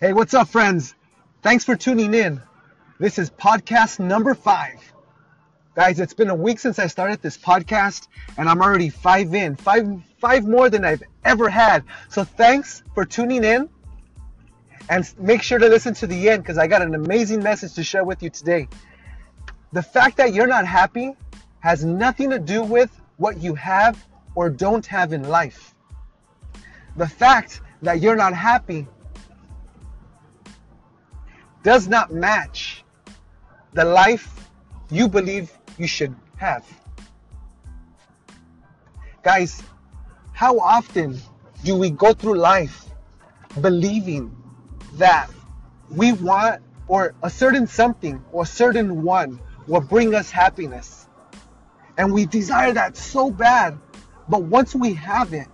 Hey, what's up, friends? Thanks for tuning in. This is podcast number five. Guys, it's been a week since I started this podcast, and I'm already five in, five, five more than I've ever had. So thanks for tuning in, and make sure to listen to the end because I got an amazing message to share with you today. The fact that you're not happy has nothing to do with what you have or don't have in life. The fact that you're not happy does not match the life you believe you should have. Guys, how often do we go through life believing that we want or a certain something or a certain one will bring us happiness? And we desire that so bad, but once we have it,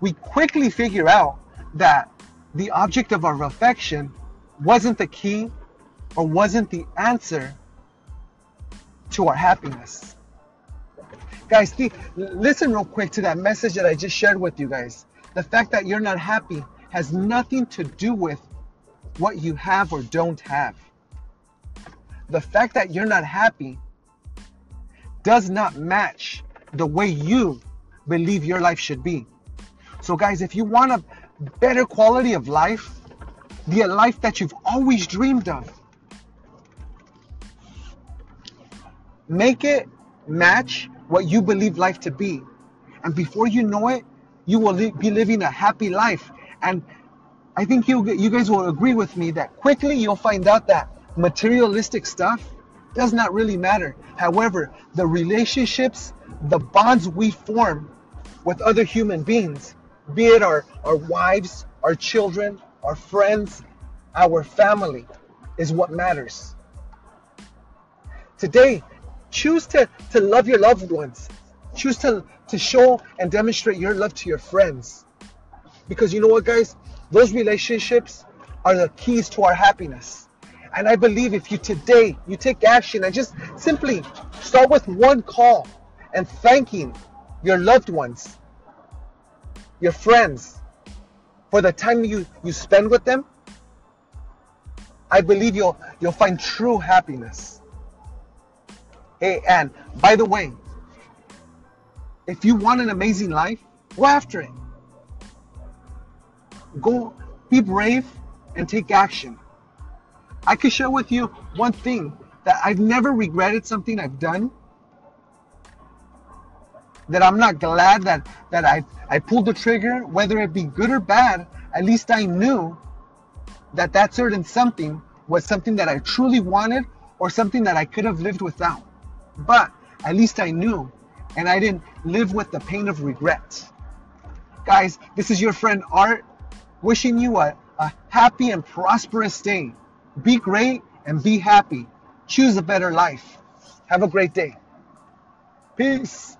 we quickly figure out that the object of our affection wasn't the key or wasn't the answer to our happiness. Guys, listen real quick to that message that I just shared with you guys. The fact that you're not happy has nothing to do with what you have or don't have. The fact that you're not happy does not match the way you believe your life should be. So, guys, if you want a better quality of life, the life that you've always dreamed of, make it match what you believe life to be. And before you know it, you will li- be living a happy life. And I think you, you guys will agree with me that quickly you'll find out that materialistic stuff does not really matter. However, the relationships, the bonds we form with other human beings be it our, our wives, our children, our friends, our family, is what matters. Today, choose to, to love your loved ones. Choose to, to show and demonstrate your love to your friends. Because you know what, guys? Those relationships are the keys to our happiness. And I believe if you today you take action and just simply start with one call and thanking your loved ones your friends, for the time you, you spend with them, I believe you'll you'll find true happiness. Hey, and by the way, if you want an amazing life, go after it. Go be brave and take action. I can share with you one thing that I've never regretted something I've done that I'm not glad that that I I pulled the trigger, whether it be good or bad. At least I knew that that certain something was something that I truly wanted or something that I could have lived without. But at least I knew, and I didn't live with the pain of regret. Guys, this is your friend Art, wishing you a, a happy and prosperous day. Be great and be happy. Choose a better life. Have a great day. Peace.